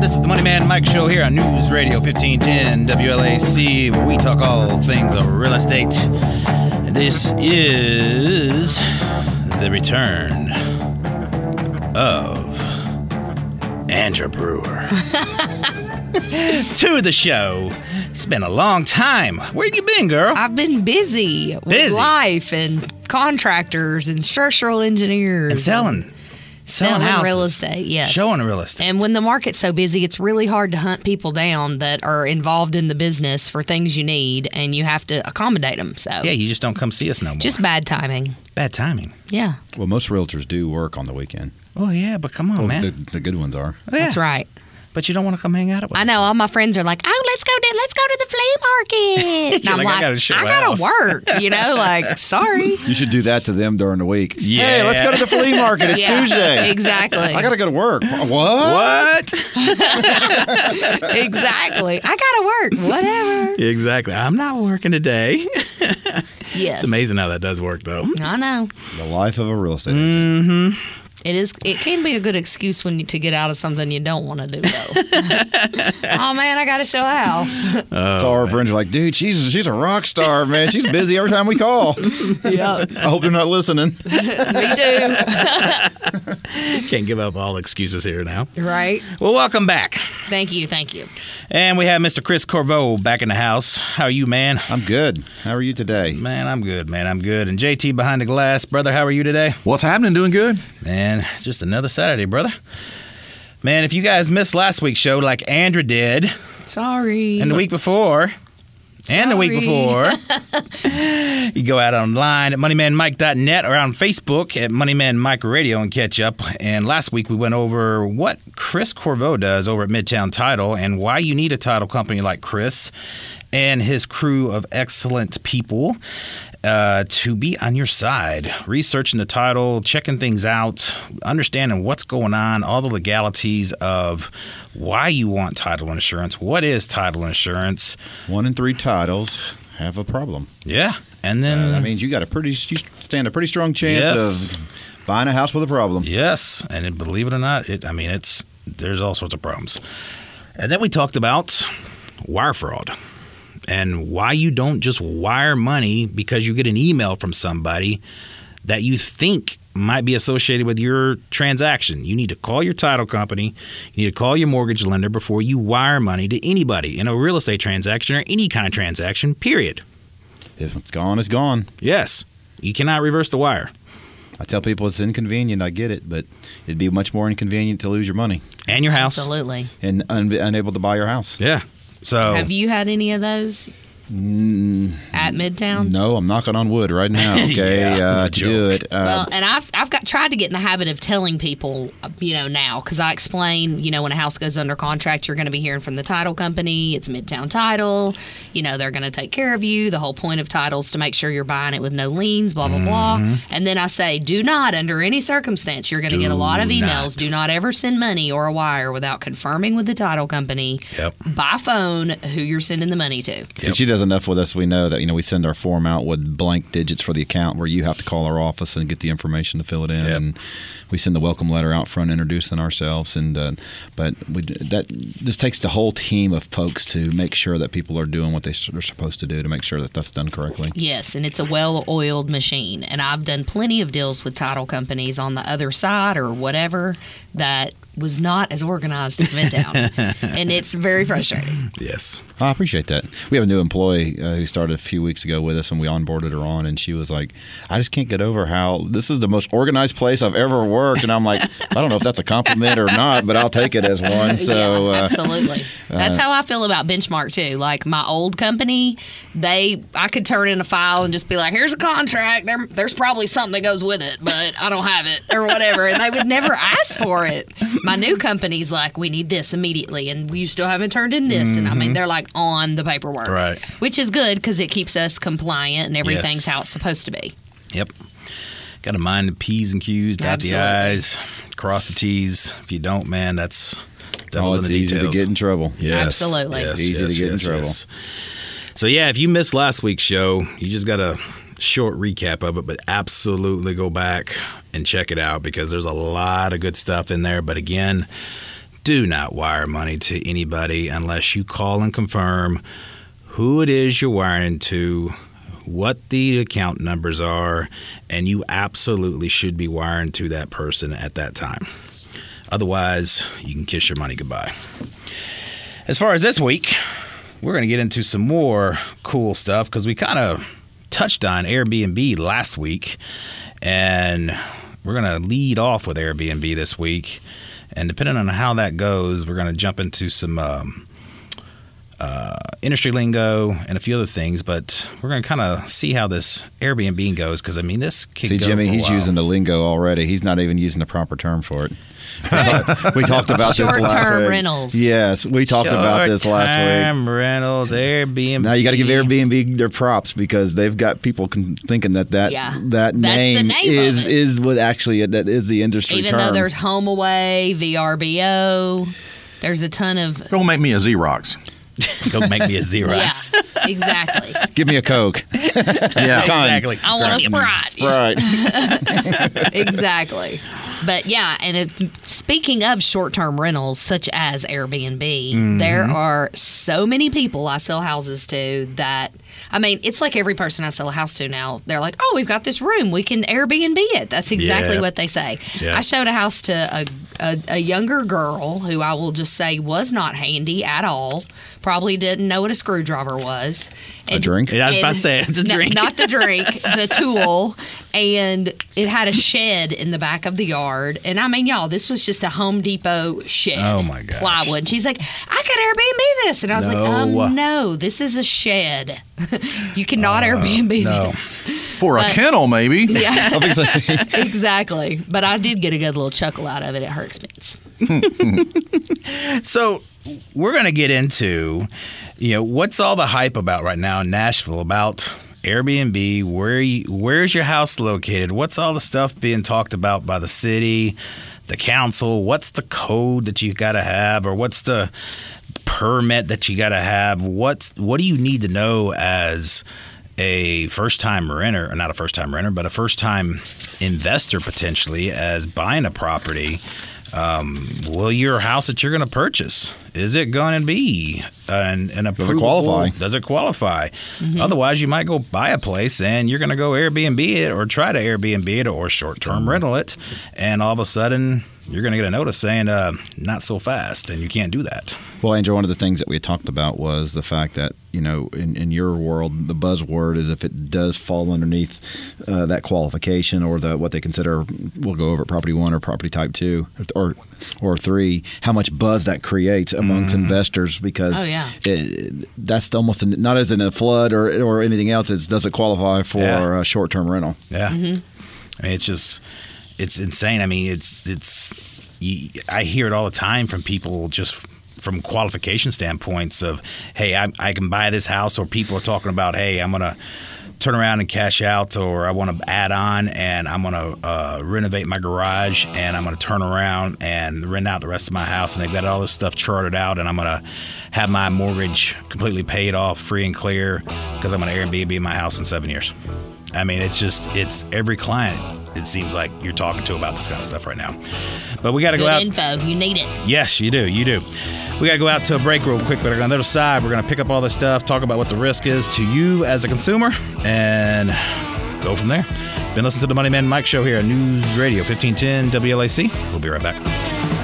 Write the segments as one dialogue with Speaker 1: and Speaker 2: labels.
Speaker 1: This is the Money Man Mike Show here on News Radio 1510 WLAC, where we talk all things of real estate. This is the return of Andra Brewer to the show. It's been a long time. Where you been, girl?
Speaker 2: I've been busy with
Speaker 1: Busy?
Speaker 2: life and contractors and structural engineers
Speaker 1: and selling, selling,
Speaker 2: selling real estate. Yes,
Speaker 1: showing real estate.
Speaker 2: And when the market's so busy, it's really hard to hunt people down that are involved in the business for things you need, and you have to accommodate them. So
Speaker 1: yeah, you just don't come see us no more.
Speaker 2: just bad timing.
Speaker 1: bad timing.
Speaker 2: Yeah,
Speaker 3: Well, most realtors do work on the weekend.
Speaker 1: Oh yeah, but come on,
Speaker 3: Well,
Speaker 1: man.
Speaker 3: the, the good ones are.
Speaker 1: Yeah.
Speaker 2: that's right.
Speaker 1: But you don't want to come hang out with
Speaker 2: me.
Speaker 1: I
Speaker 2: know all my friends are like, "Oh, let's go to let's go to the flea market." And I'm
Speaker 1: like, "I gotta
Speaker 2: I gotta work. You know, like sorry.
Speaker 3: You should do that to them during the week.
Speaker 1: Yeah.
Speaker 3: Hey, let's go to the flea market. It's
Speaker 2: Yeah,
Speaker 3: Tuesday.
Speaker 2: Exactly.
Speaker 3: I gotta go to work. What?
Speaker 1: What?
Speaker 2: exactly. I gotta work. Whatever.
Speaker 1: exactly. I'm not working today.
Speaker 2: Yes.
Speaker 1: It's amazing how that does work, though.
Speaker 2: I know.
Speaker 3: The life of a real estate agent.
Speaker 1: Mm-hmm.
Speaker 2: It is. It can be a good excuse when you to get out of something you don't want to do. Though. oh man, I got to show a house.
Speaker 3: so oh, our friends are like, dude, she's she's a rock star, man. She's busy every time we call.
Speaker 2: yeah,
Speaker 3: I hope they're not listening.
Speaker 2: me too.
Speaker 1: Can't give up all excuses here now.
Speaker 2: right.
Speaker 1: Well, welcome back.
Speaker 2: Thank you. Thank you.
Speaker 1: And we have Mr. Chris Corvo back in the house. How are you, man?
Speaker 3: I'm good. How are you today?
Speaker 1: Man, I'm good, man. I'm good. And JT behind the glass. Brother, how are you today?
Speaker 4: What's happening? Doing good?
Speaker 1: Man, it's just another Saturday, brother. Man, if you guys missed last week's show like Andra did,
Speaker 2: Sorry.
Speaker 1: and the week before, and the week before, you go out online at moneymanmike.net or on Facebook at Moneyman Mike Radio and catch up. And last week we went over what Chris Corvo does over at Midtown Title and why you need a title company like Chris and his crew of excellent people uh, to be on your side, researching the title, checking things out, understanding what's going on, all the legalities of why you want title insurance, what is title insurance.
Speaker 3: One in three titles have a problem.
Speaker 1: Yeah. And then
Speaker 3: Uh, that means you got a pretty, you stand a pretty strong chance
Speaker 1: Yes.
Speaker 3: of buying a house with a problem.
Speaker 1: Yes, and it, believe it or not, it I mean it's there's all sorts of problems. And then we talked about wire fraud and why you don't just wire money because you get an email from somebody that you think might be associated with your transaction. You need to call your title company, you need to call your mortgage lender before you wire money to anybody in a real estate transaction or any kind of transaction, period.
Speaker 3: If it's gone, it's gone.
Speaker 1: Yes. You cannot reverse the wire.
Speaker 3: I tell people it's inconvenient. I get it, but it'd be much more inconvenient to lose your money
Speaker 1: And your house.
Speaker 2: Absolutely.
Speaker 3: and un- unable to buy your house.
Speaker 1: Yeah. So
Speaker 2: Have you had any of those at Midtown?
Speaker 3: No, I'm knocking on wood right now. Okay,
Speaker 1: Yeah,
Speaker 3: uh, to
Speaker 1: joke.
Speaker 3: do it. Uh,
Speaker 2: Well, and I've I've got tried to get in the habit of telling people, you know, now because I explain, you know, when a house goes under contract, you're going to be hearing from the title company. It's Midtown Title. You know, they're going to take care of you. The whole point of titles to make sure you're buying it with no liens. Blah blah blah. And then I say, do not, under any circumstance, you're going to get a lot of emails. Do not ever send money or a wire without confirming with the title company
Speaker 1: Yep.
Speaker 2: by phone who you're sending the money to.
Speaker 3: Since she does enough with us, we know that you know we send our form out with blank digits for the account, where you have to call our office and get the information to fill it in,
Speaker 1: Yep.
Speaker 3: and we send the welcome letter out front introducing ourselves. And uh, but we, that this takes the whole team of folks to make sure that people are doing what they are supposed to do to make sure that stuff's done correctly.
Speaker 2: Yes, and it's a well oiled machine. And I've done plenty of deals with title companies on the other side or whatever that was not as organized as Midtown. and it's very frustrating.
Speaker 1: Yes.
Speaker 3: I appreciate that. We have a new employee uh, who started a few weeks ago with us, and we onboarded her on. And she was like, "I just can't get over how this is the most organized place I've ever worked." And I'm like, "I don't know if that's a compliment or not, but I'll take it as one." So,
Speaker 2: yeah,
Speaker 3: uh,
Speaker 2: absolutely. That's how I feel about Benchmark too. Like my old company, they I could turn in a file and just be like, "Here's a contract. There, there's probably something that goes with it, but I don't have it or whatever," and they would never ask for it. My new company's like, "We need this immediately," and we still haven't turned in this, and I mean, mm-hmm. they're like on the paperwork,
Speaker 1: Right.
Speaker 2: Which is good because it keeps us compliant and everything's
Speaker 1: Yes.
Speaker 2: how it's supposed to be.
Speaker 1: Yep. Got to mind the P's and Q's, dot the I's, cross the T's. If you don't, man, that's
Speaker 3: oh, it's
Speaker 1: in the
Speaker 3: easy to get in trouble.
Speaker 1: Yes,
Speaker 2: Absolutely.
Speaker 1: yes,
Speaker 3: Easy to
Speaker 1: yes,
Speaker 3: get in trouble.
Speaker 1: yes. So yeah, if you missed last week's show, you just got a short recap of it, but absolutely go back and check it out because there's a lot of good stuff in there. But again, do not wire money to anybody unless you call and confirm who it is you're wiring to, what the account numbers are, and you absolutely should be wiring to that person at that time. Otherwise, you can kiss your money goodbye. As far as this week, we're going to get into some more cool stuff because we kind of touched on Airbnb last week, and we're going to lead off with Airbnb this week. And depending on how that goes, we're going to jump into some um, uh, industry lingo and a few other things. But we're going to kind of see how this Airbnb goes because I mean, this could
Speaker 3: See,
Speaker 1: go
Speaker 3: Jimmy,
Speaker 1: for a
Speaker 3: he's
Speaker 1: while.
Speaker 3: using the lingo already. He's not even using the proper term for it. we talked about this last
Speaker 2: Short-term
Speaker 3: week.
Speaker 2: rentals.
Speaker 3: Yes, we talked about this last week.
Speaker 1: Short-term rentals, Airbnb.
Speaker 3: Now you got to give Airbnb their props because they've got people con- thinking that that
Speaker 2: Yeah.
Speaker 3: that
Speaker 2: That's
Speaker 3: name,
Speaker 2: name of
Speaker 3: is what actually that is the industry
Speaker 2: Even
Speaker 3: term.
Speaker 2: though there's HomeAway, VRBO, there's a ton of
Speaker 4: Don't make me a Xerox.
Speaker 1: Go make me a Xerox.
Speaker 2: yeah, exactly.
Speaker 3: Give me a Coke.
Speaker 4: Yeah.
Speaker 1: exactly.
Speaker 2: I want a Sprite.
Speaker 3: right.
Speaker 2: exactly. But yeah, and it, speaking of short-term rentals such as Airbnb, mm-hmm. there are so many people I sell houses to that I mean, it's like every person I sell a house to now. They're like, "Oh, we've got this room. We can Airbnb it." That's exactly
Speaker 1: Yeah.
Speaker 2: what they say.
Speaker 1: Yeah.
Speaker 2: I showed a house to a, a a younger girl who I will just say was not handy at all. Probably didn't know what a screwdriver was.
Speaker 3: A drink?
Speaker 1: Yeah, I was about to say, it's a
Speaker 2: no,
Speaker 1: drink.
Speaker 2: not the drink, the tool. And it had a shed in the back of the yard. And I mean, y'all, this was just a Home Depot shed.
Speaker 1: Oh, my God.
Speaker 2: Plywood. And she's like, I could Airbnb this. And I was like,
Speaker 1: No.
Speaker 2: um, no, this is a shed. you cannot Airbnb
Speaker 1: Uh, no.
Speaker 2: this.
Speaker 4: For a
Speaker 2: But-
Speaker 4: kennel, maybe.
Speaker 2: Yeah, exactly. But I did get a good little chuckle out of it at her expense.
Speaker 1: So we're going to get into, you know, what's all the hype about right now in Nashville about Airbnb? Where you, where's your house located? What's all the stuff being talked about by the city, the council? What's the code that you got to have, or what's the permit that you got to have? What's what do you need to know as a first time renter, or not a first time renter, but a first time investor potentially as buying a property? Um, will your house that you're going to purchase is it going to be an, an
Speaker 3: it qualify?
Speaker 1: Does it qualify? Otherwise, you might go buy a place and you're going to go Airbnb it or try to Airbnb it or short term rental it, and all of a sudden you're going to get a notice saying uh, not so fast, and you can't do that.
Speaker 3: Well, Angel, one of the things that we had talked about was the fact that you know, in, in your world, the buzzword is if it does fall underneath uh, that qualification or the what they consider, we'll go over it, property one or property type two or or three, how much buzz that creates amongst investors because
Speaker 2: Oh, yeah.
Speaker 3: it, that's almost an, not as in a flood or or anything else. It's does it qualify for
Speaker 1: Yeah.
Speaker 3: a short term rental?
Speaker 1: Yeah, I mean it's just it's insane. I mean it's it's I hear it all the time from people just from qualification standpoints of hey I, I can buy this house or people are talking about hey I'm gonna turn around and cash out or I want to add on and I'm gonna uh, renovate my garage and I'm gonna turn around and rent out the rest of my house and they've got all this stuff charted out and I'm gonna have my mortgage completely paid off free and clear because I'm gonna Airbnb my house in seven years. I mean, it's just it's every client. It seems like you're talking to about this kind of stuff right now. But we got to go out.
Speaker 2: info. You need it.
Speaker 1: Yes, you do. You do. We got to go out to a break real quick, but on the other side, we're going to pick up all this stuff, talk about what the risk is to you as a consumer, and go from there. Been listening to the Money Man Mike Show here on News Radio 1510 WLAC. We'll be right back.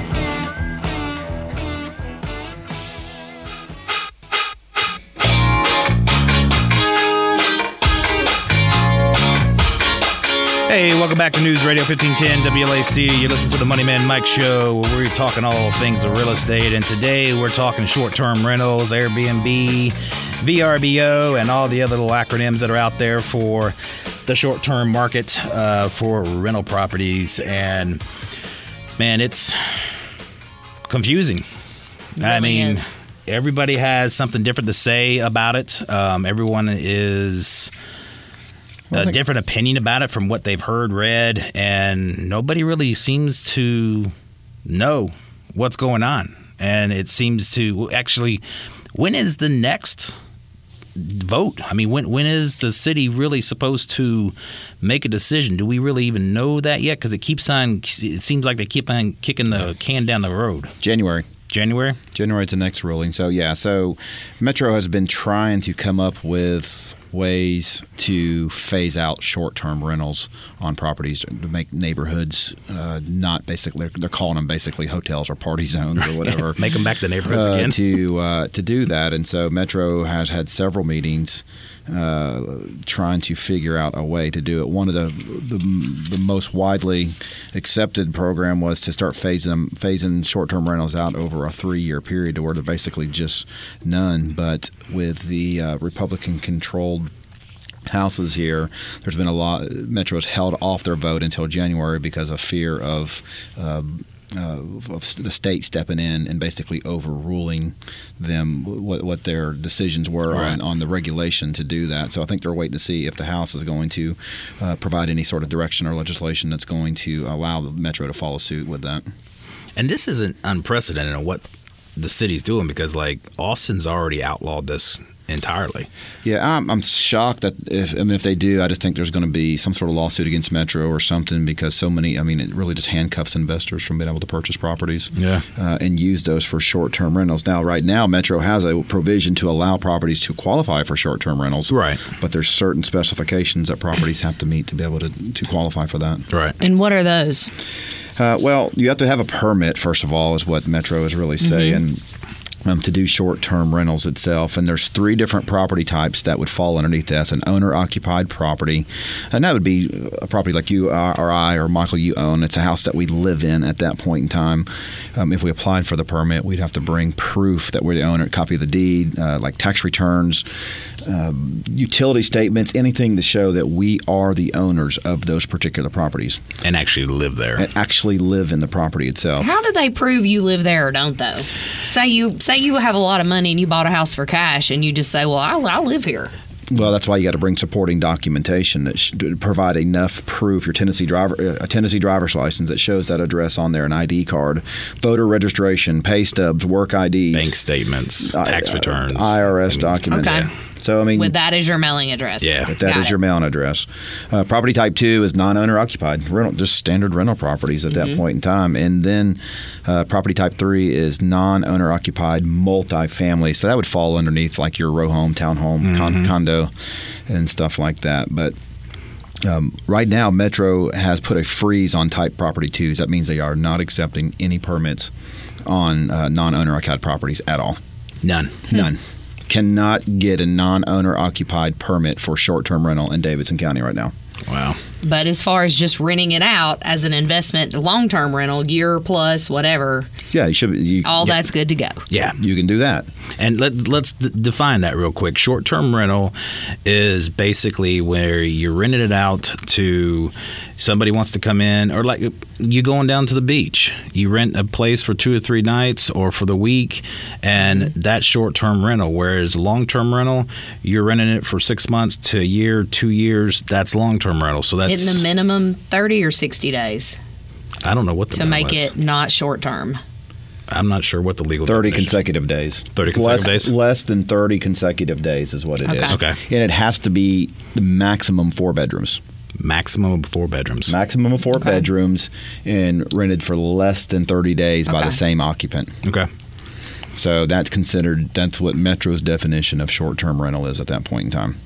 Speaker 1: Hey, welcome back to News Radio 1510 WLAC. You listen to the Money Man Mike Show where we're talking all things of real estate. And today we're talking short term rentals, Airbnb, VRBO, and all the other little acronyms that are out there for the short term market uh, for rental properties. And man, it's confusing. I
Speaker 2: really
Speaker 1: mean,
Speaker 2: is.
Speaker 1: everybody has something different to say about it. Um, everyone is
Speaker 3: Well,
Speaker 1: a different opinion about it from what they've heard, read, and nobody really seems to know what's going on. And it seems to actually, when is the next vote? I mean, when when is the city really supposed to make a decision? Do we really even know that yet? Because it keeps on. It seems like they keep on kicking the can down the road.
Speaker 3: January.
Speaker 1: January.
Speaker 3: January is the next ruling. So yeah, so Metro has been trying to come up with ways to phase out short-term rentals on properties to make neighborhoods uh, not basically they're calling them basically hotels or party zones or whatever.
Speaker 1: Make them back to neighborhoods
Speaker 3: uh,
Speaker 1: again.
Speaker 3: to uh, to do that, and so Metro has had several meetings uh, trying to figure out a way to do it. One of the the, the most widely accepted program was to start phasing phasing short term rentals out over a three year period, to where they're basically just none. But with the uh, Republican controlled houses here. There's been a lot. Metro's held off their vote until January because of fear of. Uh, uh, of the state stepping in and basically overruling them what, what their decisions were
Speaker 1: Right.
Speaker 3: on, on the regulation to do that. So I think they're waiting to see if the House is going to uh, provide any sort of direction or legislation that's going to allow the Metro to follow suit with that.
Speaker 1: And this isn't unprecedented in what the city's doing because, like, Austin's already outlawed this entirely.
Speaker 3: Yeah, I'm, I'm shocked that if I mean if they do, I just think there's going to be some sort of lawsuit against Metro or something because so many. I mean, it really just handcuffs investors from being able to purchase properties.
Speaker 1: Yeah.
Speaker 3: uh, and use those for short-term rentals. Now, right now, Metro has a provision to allow properties to qualify for short-term rentals.
Speaker 1: Right.
Speaker 3: But there's certain specifications that properties have to meet to be able to to qualify for that.
Speaker 1: Right.
Speaker 2: And what are those?
Speaker 3: Uh, well, you have to have a permit first of all, is what Metro is really saying. Um, to do short-term rentals itself, and there's three different property types that would fall underneath that. An owner-occupied property, and that would be a property like you uh, or I or Michael you own. It's a house that we live in at that point in time. Um, if we applied for the permit, we'd have to bring proof that we're the owner, a copy of the deed, uh, like tax returns, um, utility statements, anything to show that we are the owners of those particular properties
Speaker 1: And actually live there.
Speaker 3: and actually live in the property itself.
Speaker 2: How do they prove you live there or don't though? Say you say you have a lot of money and you bought a house for cash and you just say, "Well, I, I live here."
Speaker 3: Well, that's why you got to bring supporting documentation that should provide enough proof. Your Tennessee driver, uh, a Tennessee driver's license that shows that address on there, an ID card, voter registration, pay stubs, work IDs,
Speaker 1: Bank statements,
Speaker 3: uh,
Speaker 1: tax
Speaker 3: uh,
Speaker 1: returns.
Speaker 3: IRS
Speaker 1: I mean,
Speaker 3: documents.
Speaker 2: Okay.
Speaker 3: So I mean,
Speaker 2: With that as your mailing address.
Speaker 1: Yeah.
Speaker 3: But that is
Speaker 2: Got
Speaker 3: your
Speaker 2: it.
Speaker 3: mailing address. Uh, property type two is non-owner occupied, rental, just standard rental properties at
Speaker 2: Mm-hmm.
Speaker 3: that point in time. And then uh, property type three is non-owner occupied multifamily. So that would fall underneath like your row home, townhome, con- condo, and stuff like that. But um, right now, Metro has put a freeze on type property twos. That means they are not accepting any permits on uh, non-owner occupied properties at all.
Speaker 1: None.
Speaker 3: None. Cannot get a non-owner occupied permit for short-term rental in Davidson County right now.
Speaker 1: Wow.
Speaker 2: But as far as just renting it out as an investment, long term rental, year plus, whatever,
Speaker 3: Yeah, you should. You,
Speaker 2: all that's good to go.
Speaker 1: Yeah.
Speaker 3: you can do that.
Speaker 1: And let, let's d- define that real quick. Short term rental is basically where you're renting it out to somebody wants to come in, or like you going down to the beach. You rent a place for two or three nights or for the week, and mm-hmm. that's short term rental. Whereas long term rental, you're renting it for six months to a year, two years. That's long term rental. So that's
Speaker 2: in the minimum 30 or 60 days
Speaker 1: I don't know what the
Speaker 2: to make
Speaker 1: minimum is.
Speaker 2: it not short term.
Speaker 1: I'm not sure what the legal
Speaker 3: Thirty
Speaker 1: definition-
Speaker 3: consecutive days.
Speaker 1: 30
Speaker 3: It's less,
Speaker 1: consecutive days?
Speaker 3: Less than thirty consecutive days is what it is.
Speaker 2: Okay.
Speaker 1: Okay.
Speaker 3: And it has to be the maximum four bedrooms.
Speaker 1: Maximum of four bedrooms.
Speaker 3: Maximum of four
Speaker 2: Okay.
Speaker 3: bedrooms, and rented for less than thirty days by the same occupant.
Speaker 1: okay.
Speaker 3: So that's considered. That's what Metro's definition of short-term rental is at that point in time.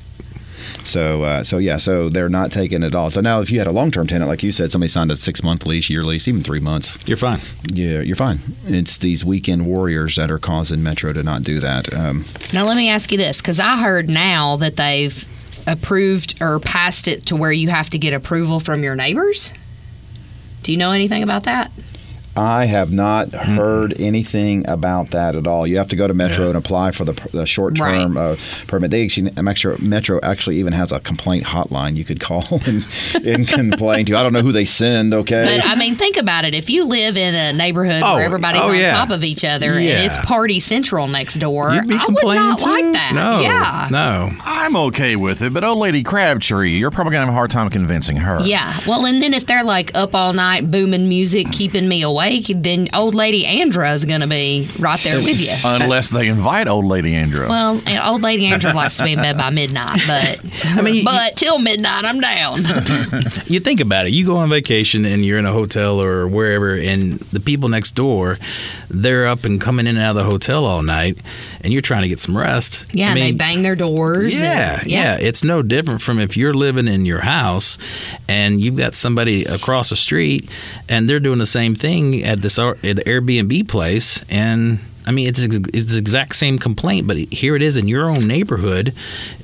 Speaker 3: So, uh, so yeah, so they're not taking it all. So now, if you had a long-term tenant, like you said, somebody signed a six-month lease, year lease, even three months,
Speaker 1: You're fine.
Speaker 3: yeah, you're fine. It's these weekend warriors that are causing Metro to not do that. Um,
Speaker 2: Now, let me ask you this because I heard now that they've approved or passed it to where you have to get approval from your neighbors. Do you know anything about that?
Speaker 3: I have not heard anything about that at all. You have to go to Metro
Speaker 1: Yeah.
Speaker 3: and apply for the, the short-term uh, permit. They actually, Metro, Metro actually even has a complaint hotline you could call and, and complain to. I don't know who they send. Okay,
Speaker 2: But I mean, think about it. If you live in a neighborhood
Speaker 1: Oh,
Speaker 2: where everybody's
Speaker 1: oh,
Speaker 2: on
Speaker 1: yeah.
Speaker 2: top of each other
Speaker 1: Yeah.
Speaker 2: and it's party central next door,
Speaker 1: You'd be
Speaker 2: I would
Speaker 1: complaining
Speaker 2: not
Speaker 1: too?
Speaker 2: like that.
Speaker 1: No.
Speaker 2: Yeah.
Speaker 1: No.
Speaker 4: I'm okay with it, but old lady Crabtree, you're probably gonna have a hard time convincing her.
Speaker 2: Yeah. Well, and then if they're like up all night booming music, keeping me awake, then old lady Andra is going to be right there with you.
Speaker 4: Unless they invite old lady Andra.
Speaker 2: Well, old lady Andra likes to be in bed by midnight, but
Speaker 1: I mean,
Speaker 2: but till midnight I'm down.
Speaker 1: you think about it. You go on vacation and you're in a hotel or wherever, and the people next door, they're up and coming in and out of the hotel all night, and you're trying to get some rest.
Speaker 2: Yeah,
Speaker 1: I
Speaker 2: and they bang their doors. and-
Speaker 1: yeah, yeah, It's no different from if you're living in your house and you've got somebody across the street and they're doing the same thing at this at the Airbnb place. And I mean, it's, it's the exact same complaint, but here it is in your own neighborhood.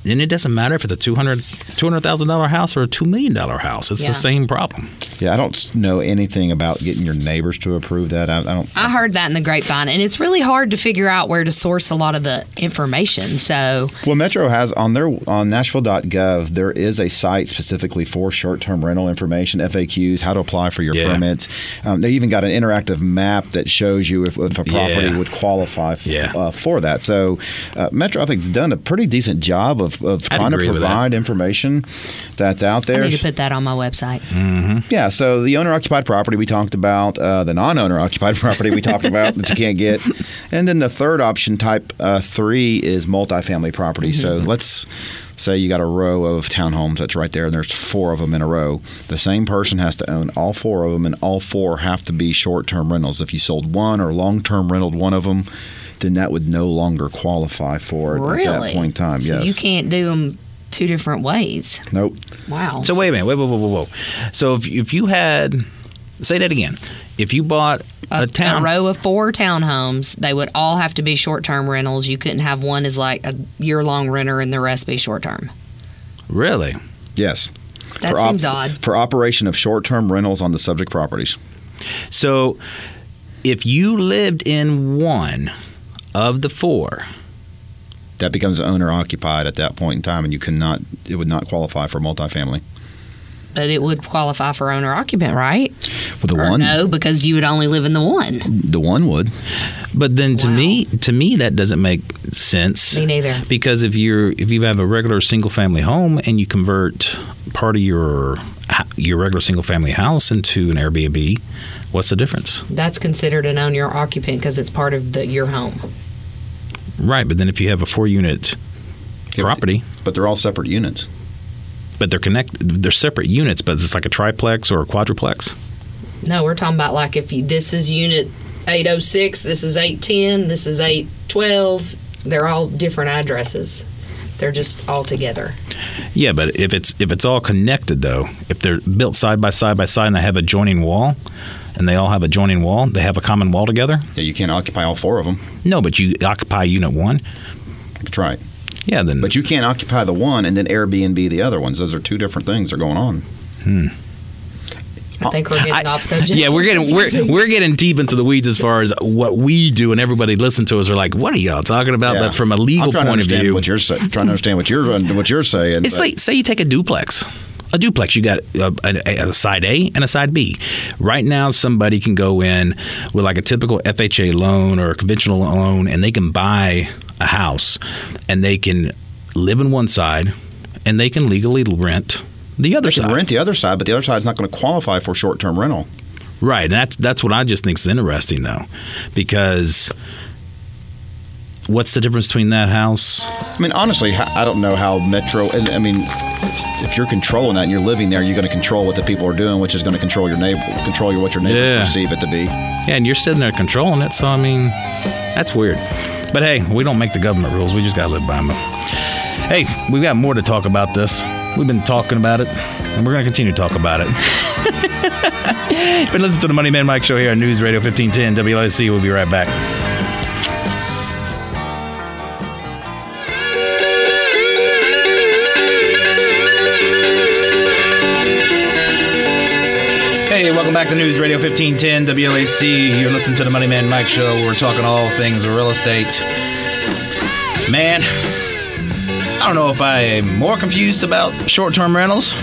Speaker 1: And it doesn't matter if it's a $200,000 $200,000 house or a $2 million house. It's
Speaker 2: Yeah.
Speaker 1: the same problem.
Speaker 3: Yeah, I don't know anything about getting your neighbors to approve that. I, I don't.
Speaker 2: I heard that in the grapevine, and it's really hard to figure out where to source a lot of the information. So,
Speaker 3: Well, Metro has on their on Nashville.gov there is a site specifically for short-term rental information, FAQs, how to apply for your
Speaker 1: Yeah.
Speaker 3: permits. Um, they even got an interactive map that shows you if, if a property
Speaker 1: Yeah.
Speaker 3: would qualify f-
Speaker 1: Yeah.
Speaker 3: uh, for that. So, uh, Metro I think has done a pretty decent job of, of trying to
Speaker 1: agree with that.
Speaker 3: provide information that's out
Speaker 2: I
Speaker 3: there.
Speaker 2: need to put that on my website.
Speaker 3: Yeah, so the owner occupied property we talked about, uh, the non owner occupied property we talked about that you can't get. And then the third option, type uh, three, is multifamily property. So let's say you got a row of townhomes that's right there, and there's four of them in a row. The same person has to own all four of them, and all four have to be short term rentals. If you sold one or long term rented one of them, then that would no longer qualify for it
Speaker 2: Really?
Speaker 3: at that point in time.
Speaker 2: So
Speaker 3: yes.
Speaker 2: you can't do them two different ways.
Speaker 3: Nope.
Speaker 2: Wow.
Speaker 1: So wait a minute, wait, whoa, whoa, whoa, whoa. So if, if you had, say that again. If you bought a,
Speaker 2: a,
Speaker 1: town,
Speaker 2: a row of four townhomes, they would all have to be short term rentals. You couldn't have one as like a year long renter and the rest be short term.
Speaker 1: really?
Speaker 3: Yes.
Speaker 2: That
Speaker 3: For op-
Speaker 2: seems odd.
Speaker 3: For operation of short term rentals on the subject properties.
Speaker 1: So if you lived in one of the four,
Speaker 3: that becomes owner occupied at that point in time, and you cannot. It would not qualify for multifamily.
Speaker 2: But it would qualify for owner occupant, right?
Speaker 3: Well, the
Speaker 2: Or
Speaker 3: one,
Speaker 2: no, because you would only live in the one.
Speaker 3: the one would.
Speaker 1: but then to
Speaker 2: Wow.
Speaker 1: me, to me that doesn't make sense.
Speaker 2: Me neither.
Speaker 1: Because if you're if you have a regular single family home and you convert part of your your regular single family house into an Airbnb, what's the difference?
Speaker 2: That's considered an owner occupant because it's part of the your home.
Speaker 1: Right, but then if you have a four unit
Speaker 3: Yeah,
Speaker 1: property,
Speaker 3: But they're all separate units.
Speaker 1: But they're connected, they're separate units, but it's like a triplex or a quadruplex.
Speaker 2: No, we're talking about like if you, this is unit 806, this is 810, this is 812. They're all different addresses. They're just all together.
Speaker 1: Yeah, but if it's if it's all connected though, if they're built side by side by side and they have a joining wall, and they all have a joining wall, they have a common wall together.
Speaker 3: Yeah, you can't occupy all four of them.
Speaker 1: No, but you occupy unit one.
Speaker 3: That's right.
Speaker 1: Yeah, then.
Speaker 3: But you can't occupy the one and then Airbnb the other ones. Those are two different things that are going on. Hmm.
Speaker 2: I think we're getting
Speaker 1: I-
Speaker 2: off subject.
Speaker 1: Yeah, we're getting we're we're getting deep into the weeds as far as what we do, and everybody listen to us are like, "What are y'all talking about?"
Speaker 3: Yeah.
Speaker 1: But from a legal
Speaker 3: I'm
Speaker 1: point
Speaker 3: to
Speaker 1: of view,
Speaker 3: what you're say, trying to understand what you're what you're saying.
Speaker 1: It's
Speaker 3: but-
Speaker 1: like say you take a duplex. A duplex, you got uh, a, a, a side A and a side B. Right now, somebody can go in with like a typical FHA loan or a conventional loan, and they can buy a house, and they can live in one side, and they can legally rent the other
Speaker 3: they can
Speaker 1: side.
Speaker 3: rent the other side, but the other side is not going to qualify for short term rental.
Speaker 1: Right, and that's that's what I just think is interesting though, because what's the difference between that house?
Speaker 3: I mean, honestly, I don't know how Metro. And I mean, if you're controlling that and you're living there, you're going to control what the people are doing, which is going to control your neighbor, control your, what your neighbors
Speaker 1: Yeah.
Speaker 3: perceive it to be.
Speaker 1: Yeah, and you're sitting there controlling it, so I mean, that's weird. But hey, we don't make the government rules; we just gotta live by them. Hey, we've got more to talk about this. We've been talking about it, and we're gonna continue to talk about it. but listen to the Money Man Mike Show here on News Radio 1510 WLAC. We'll be right back. Hey, welcome back to News Radio 1510 WLAC. You're listening to the Money Man Mike Show. We're talking all things real estate. Man, I don't know if I am more confused about short term rentals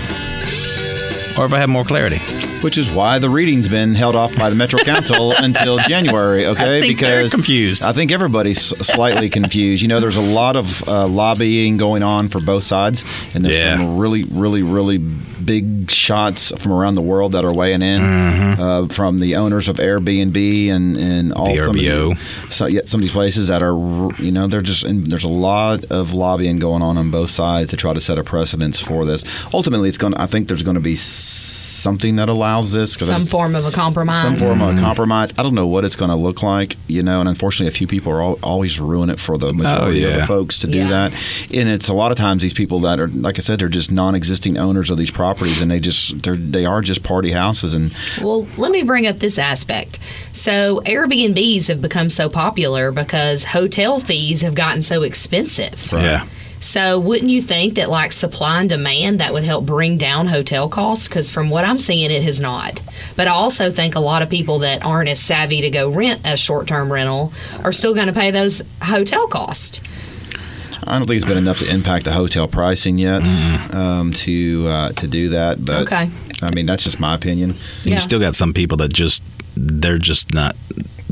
Speaker 1: or if I have more clarity.
Speaker 3: Which is why the reading's been held off by the Metro Council until January. Okay,
Speaker 1: they're confused.
Speaker 3: I think everybody's slightly confused. You know, there's a lot of uh, lobbying going on for both sides, and there's
Speaker 1: Yeah.
Speaker 3: some really, really, really big shots from around the world that are weighing in uh, from the owners of Airbnb and and all some of
Speaker 1: VRBO.
Speaker 3: the- some of these places that are, you know, they're just and there's a lot of lobbying going on on both sides to try to set a precedence for this. Ultimately, it's going. I think there's going to be. Something that allows this. 'cause I
Speaker 2: Some
Speaker 3: just-
Speaker 2: form of a compromise.
Speaker 3: some form of a mm-hmm. compromise. I don't know what it's going to look like, you know. And unfortunately, a few people are al- always ruin it for the oh, majority of
Speaker 1: yeah.
Speaker 3: the folks to do that. And it's a lot of times these people that are, like I said, they're just non-existing owners of these properties, and they just they're they are just party houses. And
Speaker 2: Well, let me bring up this aspect. So, Airbnbs have become so popular because hotel fees have gotten so expensive.
Speaker 1: Yeah.
Speaker 2: So, wouldn't you think that, like supply and demand, that would help bring down hotel costs? Because from what I'm seeing, it has not. But I also think a lot of people that aren't as savvy to go rent a short term rental are still going to pay those hotel costs.
Speaker 3: I don't think it's been enough to impact the hotel pricing yet um, to uh, to do that. But
Speaker 2: Okay.
Speaker 3: I mean, that's just my opinion.
Speaker 2: Yeah.
Speaker 1: You still got some people that just they're just not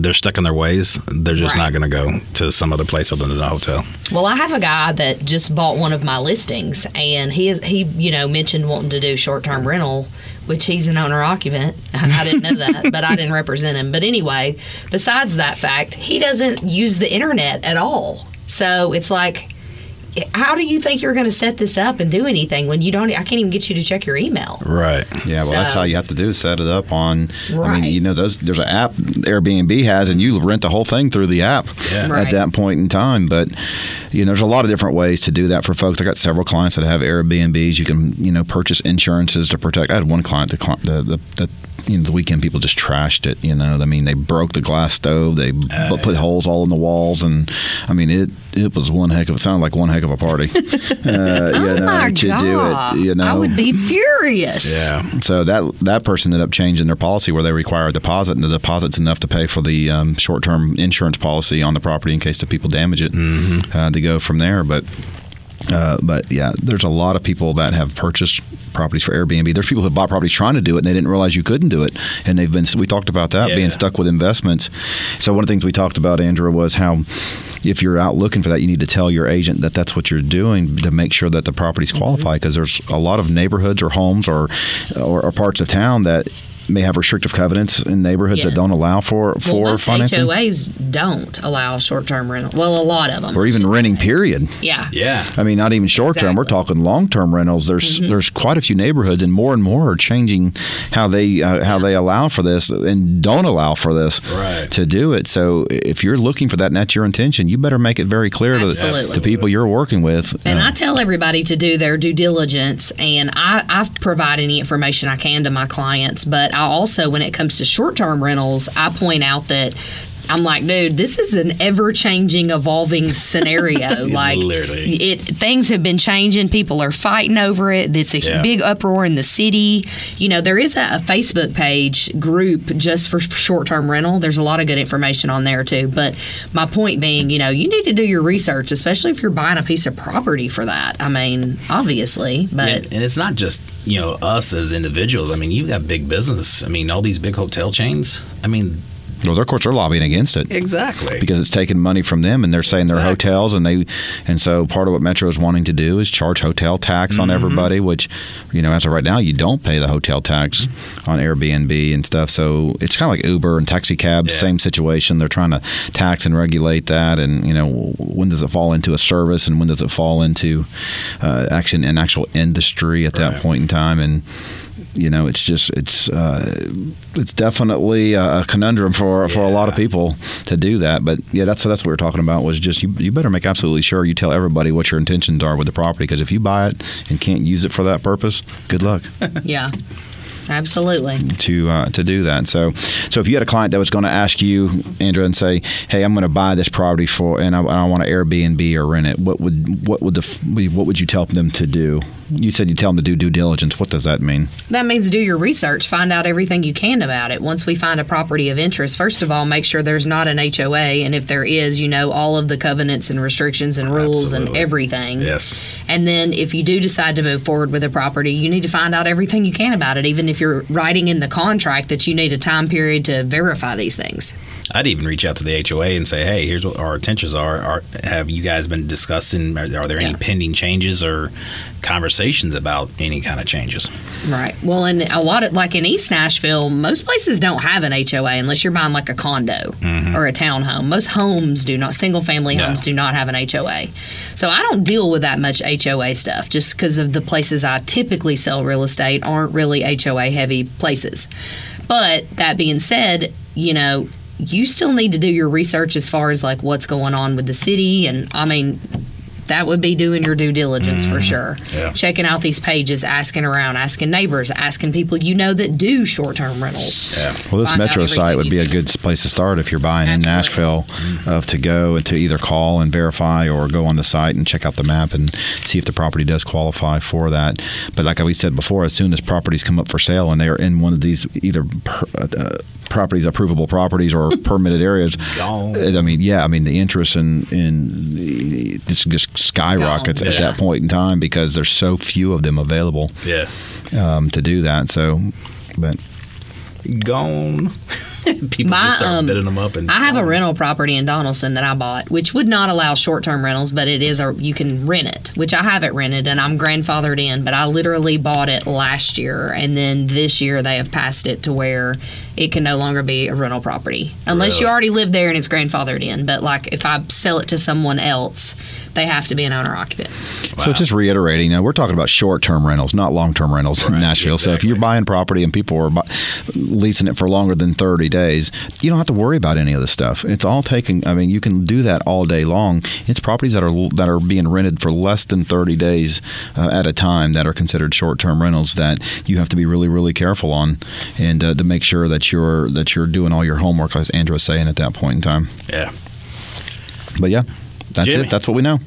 Speaker 1: they're stuck in their ways. They're just
Speaker 2: Right.
Speaker 1: not going to go to some other place other than a hotel.
Speaker 2: Well, I have a guy that just bought one of my listings, and he he you know mentioned wanting to do short term rental, which he's an owner occupant. I didn't know that, but I didn't represent him. But anyway, besides that fact, he doesn't use the internet at all. So it's like. How do you think you're going to set this up and do anything when you don't? I can't even get you to check your email.
Speaker 1: Right.
Speaker 3: Yeah, well, that's
Speaker 2: So-
Speaker 3: how you have to do is set it up on.
Speaker 2: Right.
Speaker 3: I mean, you know, those there's an app Airbnb has, and you rent the whole thing through the app
Speaker 1: Yeah.
Speaker 2: Right.
Speaker 3: at that point in time. But you know, there's a lot of different ways to do that for folks. I got several clients that have Airbnbs. You can you know purchase insurances to protect. I had one client, the cli- the the. The you know, the weekend people just trashed it. You know, I mean, they broke the glass stove. They
Speaker 1: Uh,
Speaker 3: put holes all in the walls, and I mean, it it was one heck of. It sounded like one heck of a party. uh, you
Speaker 2: oh
Speaker 3: know,
Speaker 2: my
Speaker 3: to
Speaker 2: god!
Speaker 3: do it. You know,
Speaker 2: I would be furious.
Speaker 1: Yeah.
Speaker 3: so that that person ended up changing their policy where they require a deposit, and the deposit's enough to pay for the um, short-term insurance policy on the property in case the people damage it. Uh, to go from there, but. Uh, but yeah, there's a lot of people that have purchased properties for Airbnb. There's people who bought properties trying to do it and they didn't realize you couldn't do it, and they've been. We talked about that
Speaker 1: Yeah.
Speaker 3: being stuck with investments. So one of the things we talked about, Andra, was how if you're out looking for that, you need to tell your agent that that's what you're doing to make sure that the properties qualify. Because there's a lot of neighborhoods or homes or, or or parts of town that may have restrictive covenants in neighborhoods that don't allow for
Speaker 2: Well,
Speaker 3: for
Speaker 2: most
Speaker 3: financing
Speaker 2: HOAs don't allow short-term rental. Well, a lot of them,
Speaker 3: or even renting. Period.
Speaker 2: Yeah.
Speaker 1: Yeah.
Speaker 3: I mean, not even short term. We're talking long term rentals. There's
Speaker 2: Mm-hmm.
Speaker 3: there's quite a few neighborhoods, and more and more are changing how they uh, how they allow for this and don't allow for this
Speaker 1: Right.
Speaker 3: to do it. So if you're looking for that and that's your intention, you better make it very clear to the,
Speaker 2: Absolutely.
Speaker 3: the people you're working with.
Speaker 2: And
Speaker 3: Uh,
Speaker 2: I tell everybody to do their due diligence, and I, I provide any information I can to my clients. But I also, when it comes to short term rentals, I point out that. I'm like, dude, this is an ever-changing, evolving scenario. like,
Speaker 1: Literally.
Speaker 2: it things have been changing. People are fighting over it. It's a
Speaker 1: Yeah.
Speaker 2: big uproar in the city. You know, there is a, a Facebook page group just for short-term rental. There's a lot of good information on there too. But my point being, you know, you need to do your research, especially if you're buying a piece of property for that. I mean, obviously, but
Speaker 1: and, and it's not just you know us as individuals. I mean, you've got big business. I mean, all these big hotel chains. I mean,
Speaker 3: well, of course, they're lobbying against it.
Speaker 1: exactly.
Speaker 3: because it's taking money from them and they're saying they're hotels and they and so part of what metro is wanting to do is charge hotel tax
Speaker 1: Mm-hmm.
Speaker 3: on everybody which you know as of right now you don't pay the hotel tax on airbnb and stuff so it's kind of like uber and taxi cabs
Speaker 1: Yeah.
Speaker 3: same situation they're trying to tax and regulate that and you know when does it fall into a service and when does it fall into uh, action an actual industry at that point in time and you know, it's just it's uh, it's definitely a conundrum for for a lot of people to do that. But yeah, that's that's what we are talking about. Was just you you better make absolutely sure you tell everybody what your intentions are with the property because if you buy it and can't use it for that purpose, good luck
Speaker 2: yeah, absolutely.
Speaker 3: to uh, to do that. So so if you had a client that was going to ask you, Andra, and say, "Hey, I'm going to buy this property for, and I, I want to Airbnb or rent it," what would what would the what would you tell them to do? You said you tell them to do due diligence. What does that mean?
Speaker 2: That means do your research, find out everything you can about it. Once we find a property of interest, first of all, make sure there's not an HOA, and if there is, you know all of the covenants and restrictions and rules and everything.
Speaker 1: yes.
Speaker 2: And then if you do decide to move forward with a property, you need to find out everything you can about it, even if you're writing in the contract that you need a time period to verify these things.
Speaker 1: I'd even reach out to the HOA and say, "Hey, here's what our intentions are. are have you guys been discussing? Are, are there any pending changes or conversations about any kind of changes.
Speaker 2: Right. Well, and a lot of like in East Nashville, most places don't have an HOA unless you're buying like a condo mm-hmm. or a townhome. Most homes do not. Single family homes do not have an HOA. So I don't deal with that much HOA stuff just because of the places I typically sell real estate aren't really HOA heavy places. But that being said, you know. You still need to do your research as far as like what's going on with the city, and I mean, that would be doing your due diligence for mm-hmm. sure.
Speaker 1: Yeah.
Speaker 2: Checking out these pages, asking around, asking neighbors, asking people you know that do short term rentals.
Speaker 1: Yeah.
Speaker 3: Well, this
Speaker 2: Find
Speaker 3: metro site would
Speaker 2: you
Speaker 3: be a good place to start if you're buying in
Speaker 2: Absolutely.
Speaker 3: Nashville, mm-hmm. of to go and to either call and verify or go on the site and check out the map and see if the property does qualify for that. But like we said before, as soon as properties come up for sale and they are in one of these either per, uh, uh properties, approvable properties or permitted areas,
Speaker 1: Gone.
Speaker 3: uh, I mean, yeah, I mean the interest in in the, it's just skyrockets
Speaker 2: Gone.
Speaker 3: at that point in time because there's so few of them available
Speaker 1: Yeah.
Speaker 3: um, to do that. So, but
Speaker 1: Gone. People
Speaker 2: My,
Speaker 1: just start
Speaker 2: um,
Speaker 1: bidding them up. and
Speaker 2: I have a rental property in Donelson that I bought, which would not allow short term rentals, but it is a you can rent it, which I have it rented and I'm grandfathered in. But I literally bought it last year, and then this year they have passed it to where it can no longer be a rental property unless you already live there and it's grandfathered in. But like if I sell it to someone else, they have to be an owner occupant.
Speaker 3: So just reiterating, now we're talking about short-term rentals, not long-term rentals in
Speaker 1: Right,
Speaker 3: Nashville. So if you're buying property and people are bu- leasing it for longer than 30 days, you don't have to worry about any of this stuff. It's all taken. I mean, you can do that all day long. It's properties that are that are being rented for less than 30 days uh, at a time that are considered short-term rentals that you have to be really, really careful on, and uh, to make sure that you're that you're doing all your homework, as Andra was saying at that point in time.
Speaker 1: Yeah.
Speaker 3: But yeah, that's
Speaker 1: Jimmy.
Speaker 3: it. That's what we know.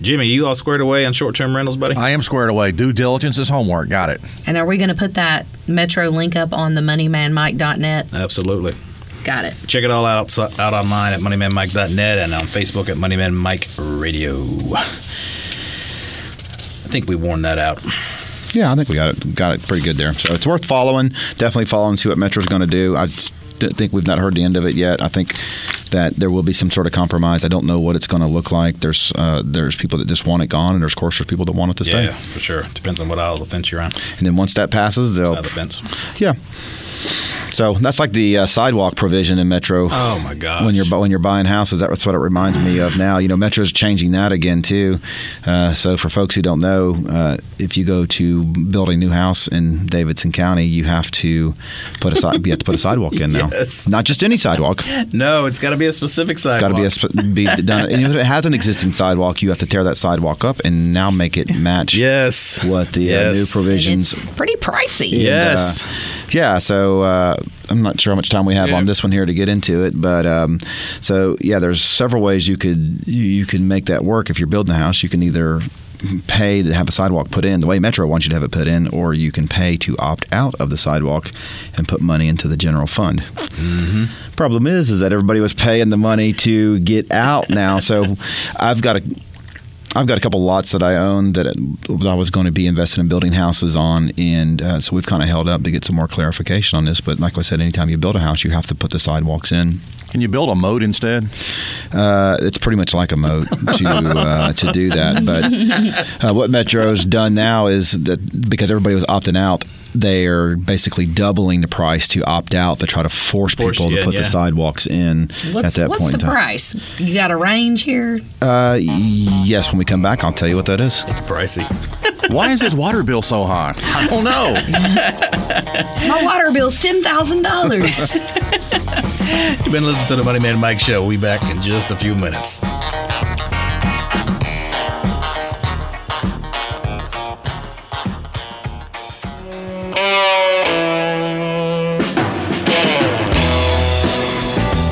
Speaker 1: Jimmy, you all squared away on short term rentals, buddy?
Speaker 4: I am squared away. Due diligence is homework. Got it.
Speaker 2: And are we going to put that Metro link up on the moneymanmike.net?
Speaker 1: Absolutely.
Speaker 2: Got it.
Speaker 1: Check it all out out online at moneymanmike.net and on Facebook at Moneyman Mike Radio. I think we worn that out.
Speaker 3: Yeah, I think we got it got it pretty good there. So it's worth following. Definitely follow and see what Metro's going to do. I just don't think we've not heard the end of it yet. I think that there will be some sort of compromise. I don't know what it's going to look like. There's uh, there's people that just want it gone, and there's of course there's people that want it to stay.
Speaker 1: Yeah, for sure. Depends on what aisle of the fence you're on.
Speaker 3: And then once that passes, they'll
Speaker 1: the fence.
Speaker 3: yeah. So that's like the uh, sidewalk provision in Metro.
Speaker 1: Oh my God!
Speaker 3: When you're when you're buying houses, that's what it reminds me of now. You know, Metro's changing that again too. Uh, so for folks who don't know, uh, if you go to build a new house in Davidson County, you have to put a si- you have to put a sidewalk in now.
Speaker 1: Yes.
Speaker 3: Not just any sidewalk.
Speaker 1: No, it's got to be a specific sidewalk.
Speaker 3: It's got to be a sp- be done. And if it has an existing sidewalk, you have to tear that sidewalk up and now make it match
Speaker 1: Yes.
Speaker 3: what the uh,
Speaker 1: Yes.
Speaker 3: new
Speaker 2: And
Speaker 3: provisions
Speaker 2: it's pretty pricey.
Speaker 3: and,
Speaker 1: Yes.
Speaker 3: uh, yeah. So uh, I'm not sure how much time we have
Speaker 1: Yeah.
Speaker 3: on this one here to get into it, but um, so yeah, there's several ways you could you, you can make that work. If you're building a house, you can either pay to have a sidewalk put in the way Metro wants you to have it put in, or you can pay to opt out of the sidewalk and put money into the general fund. Problem is, is that everybody was paying the money to get out now. So I've got a I've got a couple lots that I own that I was going to be invested in building houses on, and uh, so we've kind of held up to get some more clarification on this. But like I said, anytime you build a house, you have to put the sidewalks in.
Speaker 4: Can you build a moat instead?
Speaker 3: Uh, it's pretty much like a moat to uh, to do that. But uh, what Metro's done now is that because everybody was opting out, they are basically doubling the price to opt out to try to force,
Speaker 1: Force
Speaker 3: people to
Speaker 1: in,
Speaker 3: put
Speaker 1: yeah.
Speaker 3: the sidewalks in
Speaker 2: What's,
Speaker 3: at that
Speaker 2: what's
Speaker 3: point
Speaker 2: the
Speaker 3: in time.
Speaker 2: price? You got a range here?
Speaker 3: Uh, yes, when we come back, I'll tell you what that is.
Speaker 1: It's pricey.
Speaker 4: Why is his water bill so high? I don't know.
Speaker 2: My water bill's ten thousand dollars.
Speaker 1: You've been listening to the Money Man Mike Show. We'll be back in just a few minutes.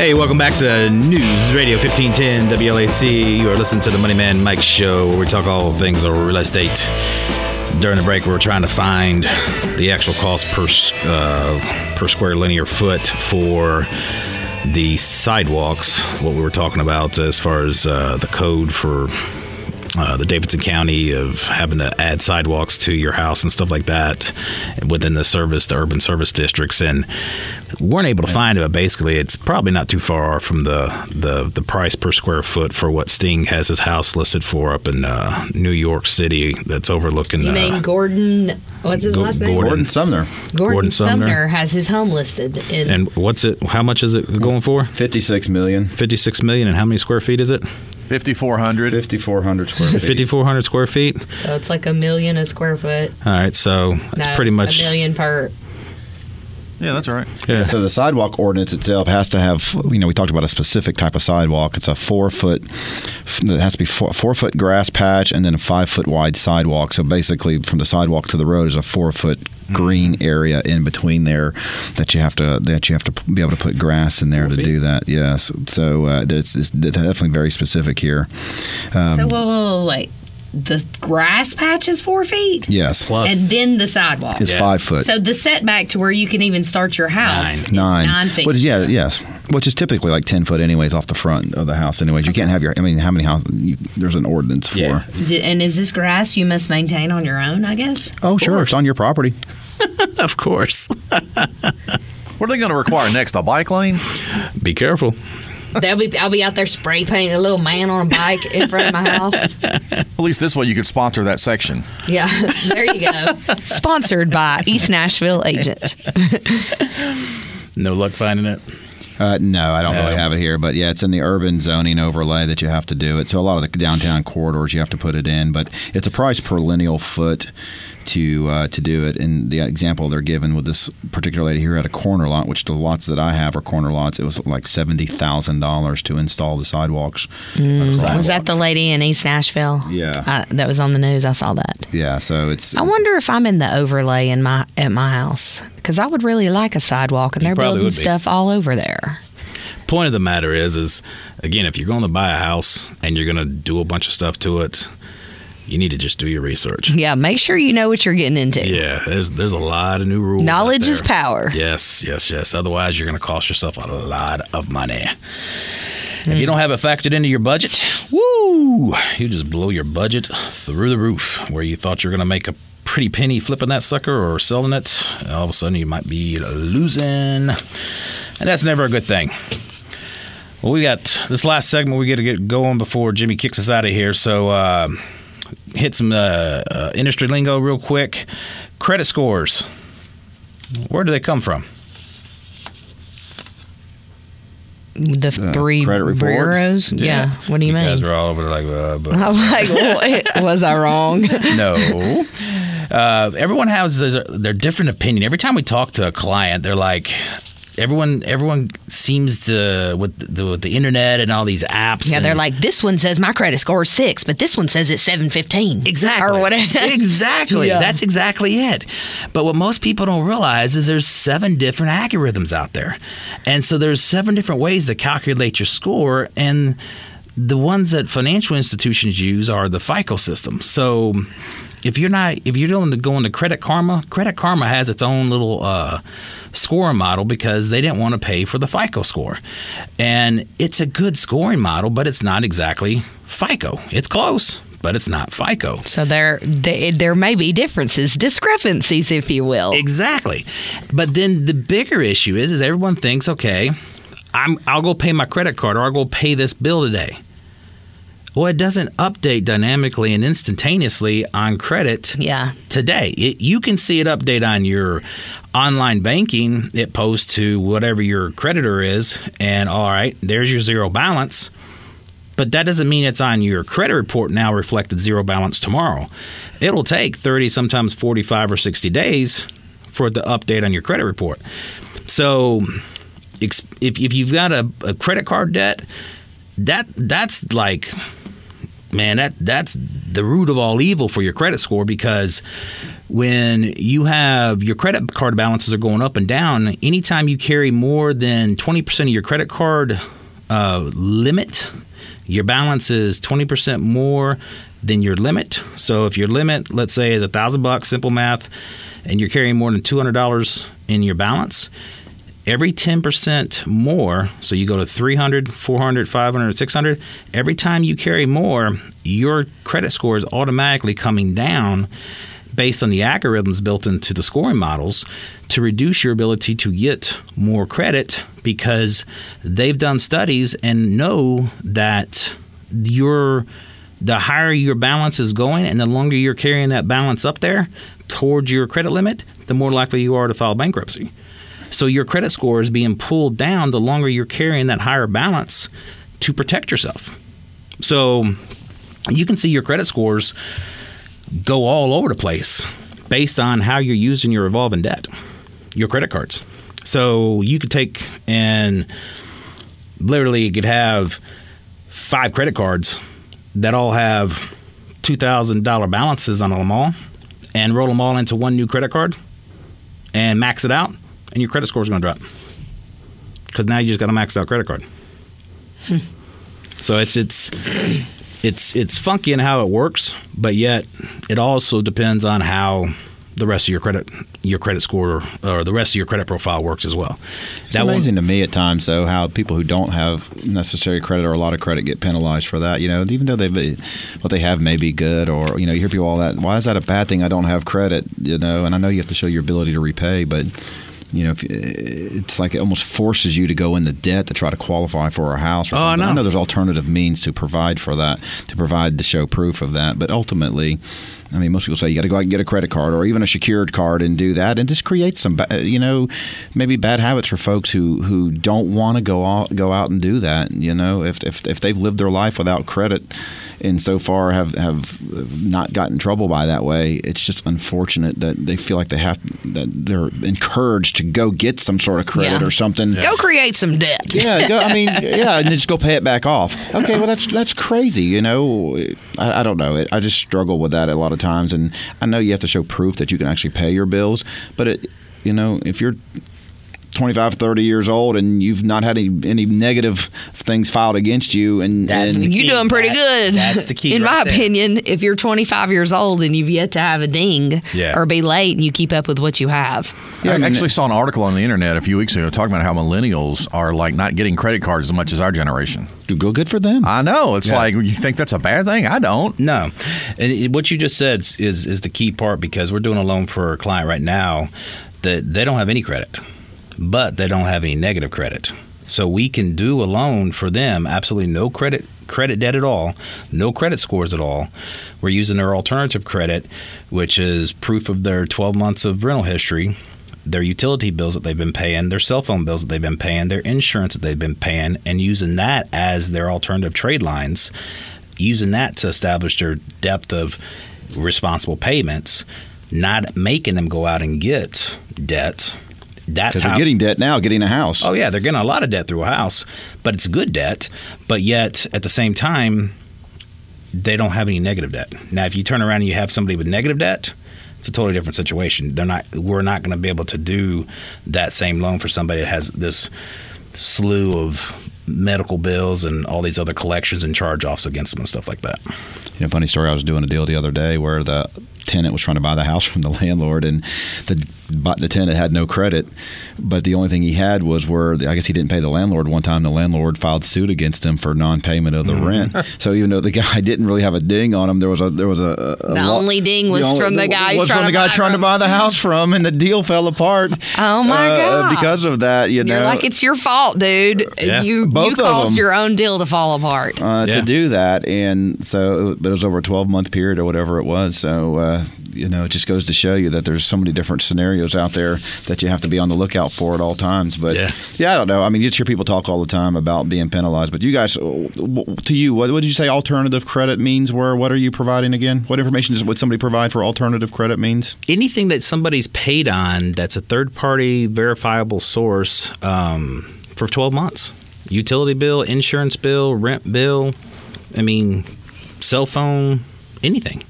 Speaker 1: Hey, welcome back to News Radio 1510 WLAC. You are listening to the Money Man Mike Show, where we talk all things real estate. During the break, we are trying to find the actual cost per uh, per square linear foot for the sidewalks. What we were talking about as far as uh, the code for uh, the Davidson County of having to add sidewalks to your house and stuff like that within the service, the urban service districts. And weren't able to find it, but basically, it's probably not too far from the, the, the price per square foot for what Sting has his house listed for up in uh, New York City. That's overlooking.
Speaker 2: You
Speaker 1: uh,
Speaker 2: mean Gordon? What's his
Speaker 1: Go-
Speaker 2: last name?
Speaker 1: Gordon.
Speaker 3: Gordon Sumner,
Speaker 2: Gordon,
Speaker 1: Gordon
Speaker 2: Sumner.
Speaker 1: Sumner.
Speaker 2: has his home listed in.
Speaker 1: and what's it? How much is it going for?
Speaker 3: 56 million.
Speaker 1: 56 million, and how many square feet is it?
Speaker 4: 5,400.
Speaker 3: 5,400 square feet.
Speaker 1: Fifty-four hundred square feet.
Speaker 2: so it's like a million a square foot.
Speaker 1: All right, so that's
Speaker 2: No,
Speaker 1: pretty much
Speaker 2: a million per.
Speaker 4: Yeah, that's right.
Speaker 1: yeah.
Speaker 3: So the sidewalk ordinance itself has to have, you know, we talked about a specific type of sidewalk. It's a four foot, it has to be four, four foot grass patch and then a five foot wide sidewalk. So basically, from the sidewalk to the road is a four foot green area in between there that you have to that you have to be able to put grass in there
Speaker 1: Four
Speaker 3: to
Speaker 1: feet?
Speaker 3: do that. Yes. So uh, it's, it's definitely very specific here. Um,
Speaker 2: so wait, wait, wait, wait. The grass patch is four feet,
Speaker 3: yes,
Speaker 1: Plus,
Speaker 2: and then the sidewalk.
Speaker 3: it's
Speaker 1: Yes.
Speaker 3: five foot.
Speaker 2: So the setback to where you can even start your house
Speaker 1: Nine.
Speaker 2: is
Speaker 3: Nine.
Speaker 2: nine feet.
Speaker 3: Which, yeah, yes. Which is typically like ten foot, anyways, off the front of the house. Anyways, you can't have your. I mean, how many houses? You, there's an ordinance for.
Speaker 1: Yeah.
Speaker 2: D- and is this grass you must maintain on your own? I guess.
Speaker 3: Oh, sure, it's on your property.
Speaker 1: of course.
Speaker 4: What are they going to require next? A bike lane?
Speaker 1: Be careful.
Speaker 2: They'll be. I'll be out there spray painting a little man on a bike in front of my house.
Speaker 4: At least this way you could sponsor that section.
Speaker 2: Yeah, there you go. Sponsored by East Nashville Agent.
Speaker 1: No luck finding it.
Speaker 3: Uh, no, I don't
Speaker 1: No.
Speaker 3: really have it here, but yeah, it's in the urban zoning overlay that you have to do it. So a lot of the downtown corridors you have to put it in, but it's a price per lineal foot to uh, to do it. And the example they're given with this particular lady here at a corner lot, which the lots that I have are corner lots, it was like seventy thousand dollars to install the sidewalks. across.
Speaker 2: Was that the lady in East Nashville?
Speaker 3: Yeah.
Speaker 2: I, that was on the news. I saw that.
Speaker 3: Yeah, so it's
Speaker 2: I wonder if I'm in the overlay in my at my house because I would really like a sidewalk, and
Speaker 1: You
Speaker 2: they're building stuff all over there.
Speaker 1: Point of the matter is, is again, if you're going to buy a house and you're going to do a bunch of stuff to it, you need to just do your research.
Speaker 2: Yeah, make sure you know what you're getting into.
Speaker 1: Yeah, there's there's a lot of new rules.
Speaker 2: Knowledge is power.
Speaker 1: Yes, yes, yes. Otherwise, you're going to cost yourself a lot of money. If you don't have it factored into your budget, woo, you just blow your budget through the roof. Where you thought you were going to make a pretty penny flipping that sucker or selling it, all of a sudden you might be losing, and that's never a good thing. Well, we got this last segment we got to get going before Jimmy kicks us out of here. So, uh, hit some uh, uh, industry lingo real quick. Credit scores. Where do they come from?
Speaker 2: The three
Speaker 3: credit report?
Speaker 2: bureaus. Yeah. What do you,
Speaker 1: You
Speaker 2: mean?
Speaker 1: guys are all over there like, uh, but
Speaker 2: I'm like, what? was I wrong?
Speaker 1: no. Uh, everyone has their their different opinion. Every time we talk to a client, they're like, everyone everyone seems to with the, with the internet and all these apps.
Speaker 2: Yeah,
Speaker 1: and-
Speaker 2: they're like, this one says my credit score is six, but this one says it's seven fifteen.
Speaker 1: Exactly.
Speaker 2: Or whatever.
Speaker 1: exactly.
Speaker 2: Yeah.
Speaker 1: That's exactly it. But what most people don't realize is there's seven different algorithms out there. And so there's seven different ways to calculate your score and the ones that financial institutions use are the FICO system. So if you're not if you're doing to go into Credit Karma, Credit Karma has its own little uh, scoring model because they didn't want to pay for the FICO score. And it's a good scoring model, but it's not exactly FICO. It's close, but it's not FICO.
Speaker 2: So there, there, there may be differences, discrepancies, if you will.
Speaker 1: Exactly. But then the bigger issue is is everyone thinks, okay, I'm I'll go pay my credit card or I'll go pay this bill today. Well, it doesn't update dynamically and instantaneously on credit
Speaker 2: Yeah.
Speaker 1: today. It, you can see it update on your online banking. It posts to whatever your creditor is, and all right, there's your zero balance. But that doesn't mean it's on your credit report now reflected zero balance tomorrow. It'll take 30, sometimes 45 or 60 days for the update on your credit report. So if, if you've got a, a credit card debt, that that's like man, that that's the root of all evil for your credit score because when you have your credit card balances are going up and down, anytime you carry more than 20% of your credit card uh, limit, your balance is 20% more than your limit. So if your limit, let's say, is a thousand bucks, simple math, and you're carrying more than $200 in your balance, every 10% more, so you go to 300, 400, 500, 600, every time you carry more, your credit score is automatically coming down based on the algorithms built into the scoring models to reduce your ability to get more credit because they've done studies and know that your the higher your balance is going and the longer you're carrying that balance up there towards your credit limit, the more likely you are to file bankruptcy. So your credit score is being pulled down the longer you're carrying that higher balance to protect yourself. So you can see your credit scores go all over the place based on how you're using your revolving debt, your credit cards. So you could take and literally you could have five credit cards that all have $2,000 balances on them all and roll them all into one new credit card and max it out, and your credit score is going to drop because now you just got a maxed out credit card. Hmm. so it's it's it's it's funky in how it works, but yet it also depends on how the rest of your credit your credit score or the rest of your credit profile works as well.
Speaker 3: It's amazing to me at times, though, how people who don't have necessary credit or a lot of credit get penalized for that. You know, even though they what they have may be good, or you know, you hear people all that. Why is that a bad thing? I don't have credit. You know, and I know you have to show your ability to repay, but you know, if, uh, it's like it almost forces you to go into debt to try to qualify for a house. Or
Speaker 1: Oh, I know.
Speaker 3: I know there's alternative means to provide for that, to provide to show proof of that. But ultimately, I mean, most people say you got to go out and get a credit card or even a secured card and do that, and just create some, uh, you know, maybe bad habits for folks who who don't want to go out go out and do that. You know, if if if they've lived their life without credit and so far have have not gotten in trouble by that way, it's just unfortunate that they feel like they have that they're encouraged to go get some sort of credit
Speaker 2: Yeah.
Speaker 3: or something.
Speaker 2: Go create some debt.
Speaker 3: Yeah, go, I mean, yeah, and just go pay it back off. Okay, well that's that's crazy. You know, I, I don't know. I just struggle with that a lot of times, and I know you have to show proof that you can actually pay your bills. But it, you know, if you're 25, 30 years old and you've not had any, any negative things filed against you, and,
Speaker 1: That's
Speaker 3: and
Speaker 1: the
Speaker 2: You
Speaker 1: key.
Speaker 2: doing pretty
Speaker 1: That-
Speaker 2: good.
Speaker 1: that's the key
Speaker 2: In
Speaker 1: right
Speaker 2: my
Speaker 1: there.
Speaker 2: opinion, if you're 25 years old and you've yet to have a ding
Speaker 1: Yeah.
Speaker 2: or be late and you keep up with what you have.
Speaker 3: Yeah, I
Speaker 4: I
Speaker 3: mean,
Speaker 4: actually saw an article on the internet a few weeks ago talking about how millennials are like not getting credit cards as much as our generation.
Speaker 3: go good for them.
Speaker 4: I know. It's
Speaker 1: Yeah.
Speaker 4: like you think that's a bad thing. I don't.
Speaker 1: No, and it- what you just said is is the key part because we're doing a loan for a client right now that they don't have any credit, but they don't have any negative credit. So we can do a loan for them, absolutely no credit credit debt at all, no credit scores at all. We're using their alternative credit, which is proof of their 12 months of rental history, their utility bills that they've been paying, their cell phone bills that they've been paying, their insurance that they've been paying, and using that as their alternative trade lines, using that to establish their depth of responsible payments, not making them go out and get debt. That's
Speaker 3: Because
Speaker 1: how
Speaker 3: they're getting debt now, getting a house.
Speaker 1: Oh yeah, they're getting a lot of debt through a house, but it's good debt. But yet at the same time, they don't have any negative debt. Now, if you turn around and you have somebody with negative debt, it's a totally different situation. They're not. We're not going to be able to do that same loan for somebody that has this slew of medical bills and all these other collections and charge offs against them and stuff like that.
Speaker 3: You know, funny story. I was doing a deal the other day where the tenant was trying to buy the house from the landlord, and the but the tenant had no credit, but the only thing he had was where I guess he didn't pay the landlord one time. The landlord filed suit against him for non-payment of the
Speaker 2: Mm-hmm.
Speaker 3: rent. So even though the guy didn't really have a ding on him, there was a there was a, a
Speaker 2: The
Speaker 3: law-
Speaker 2: only ding was
Speaker 3: the only-
Speaker 2: from the guy
Speaker 3: was from the guy
Speaker 2: buy
Speaker 3: trying to buy the house from, and the deal fell apart.
Speaker 2: Oh, my
Speaker 3: uh,
Speaker 2: God.
Speaker 3: Because of that, you
Speaker 2: You're
Speaker 3: know,
Speaker 2: like, it's your fault, dude.
Speaker 1: Yeah.
Speaker 2: You,
Speaker 3: Both
Speaker 2: you caused
Speaker 3: them.
Speaker 2: your own deal to fall apart.
Speaker 3: uh,
Speaker 1: Yeah.
Speaker 3: to do that, and so but it was over a 12 month period or whatever it was. So uh, you know, it just goes to show you that there's so many different scenarios out there that you have to be on the lookout for at all times. But
Speaker 1: Yeah.
Speaker 3: I don't know. I mean, you just hear people talk all the time about being penalized. But you guys, uh, to you, what, what did you say alternative credit means? Were what are you providing again? What information does would somebody provide for alternative credit means?
Speaker 1: anything that somebody's paid on that's a third party verifiable source um, for 12 months utility bill insurance bill rent bill i mean cell phone anything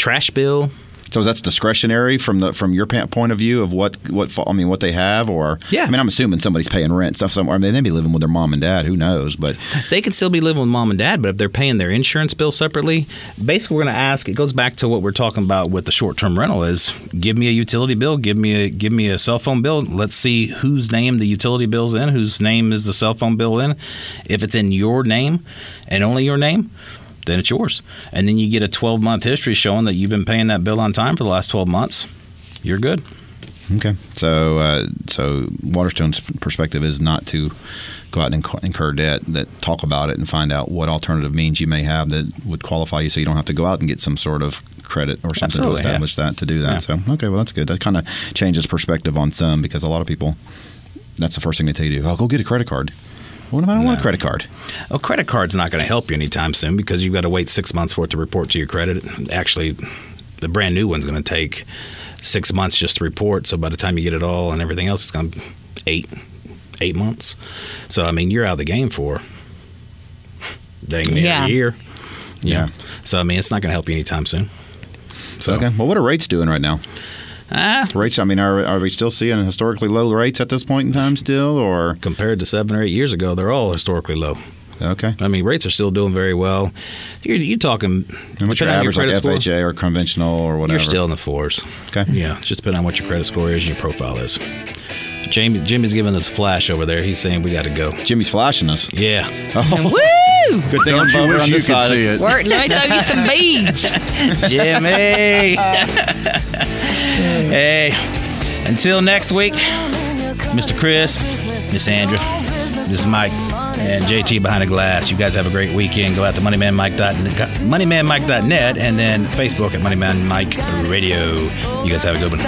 Speaker 1: trash bill
Speaker 3: So that's discretionary from the from your point of view of what what I mean what they have or
Speaker 1: Yeah.
Speaker 3: I mean I'm assuming somebody's paying rent stuff somewhere. I mean they may be living with their mom and dad. Who knows? But
Speaker 1: they can still be living with mom and dad, but if they're paying their insurance bill separately, basically we're going to ask. It goes back to what we're talking about with the short-term rental: is give me a utility bill, give me a give me a cell phone bill. Let's see whose name the utility bill's in, whose name is the cell phone bill in. If it's in your name and only your name, then it's yours. And then you get a 12 month history showing that you've been paying that bill on time for the last 12 months. You're good.
Speaker 3: Okay. So, uh, so Waterstone's perspective is not to go out and incur debt. That talk about it and find out what alternative means you may have that would qualify you, so you don't have to go out and get some sort of credit or something
Speaker 1: Absolutely,
Speaker 3: to establish that to do that.
Speaker 1: Yeah.
Speaker 3: So, okay, well that's good. That kind of changes perspective on some because a lot of people, that's the first thing they tell you. To do. Oh, go get a credit card. What if I don't want a credit card?
Speaker 1: A credit card's not going to help you anytime soon because you've got to wait six months for it to report to your credit. Actually, the brand new one's going to take six months just to report. So by the time you get it all and everything else, it's going to eight eight months. So I mean, you're out of the game for dang near
Speaker 2: Yeah.
Speaker 1: a year. You
Speaker 3: Yeah.
Speaker 1: So I mean, it's not going to help you anytime soon. So
Speaker 3: Okay. Well, what are rates doing right now?
Speaker 1: Ah,
Speaker 3: Rates. I mean, are, are we still seeing historically low rates at this point in time still, or
Speaker 1: compared to seven or eight years ago, they're all historically low.
Speaker 3: okay?
Speaker 1: I mean, rates are still doing very well. You're, you're talking
Speaker 3: And what's your
Speaker 1: depending on
Speaker 3: average, like
Speaker 1: credit score,
Speaker 3: FHA or conventional or whatever?
Speaker 1: You're still in the fours.
Speaker 3: Okay.
Speaker 1: Yeah, just depending on what your credit score is and your profile is. Jamie, Jimmy's giving us a flash over there. He's saying we got to go.
Speaker 3: Jimmy's flashing us.
Speaker 1: Yeah.
Speaker 3: Oh,
Speaker 2: Woo!
Speaker 3: good thing
Speaker 4: Don't
Speaker 3: I'm
Speaker 4: you wish
Speaker 3: on
Speaker 4: you could see it?
Speaker 2: Work, let me throw you some beads.
Speaker 1: Jimmy. hey, until next week, Mr. Chris, Miss Andra, this is Mike, and JT behind the glass. You guys have a great weekend. Go out to moneymanmike.net, moneymanmike.net and then Facebook at Moneyman Mike Radio. You guys have a good one.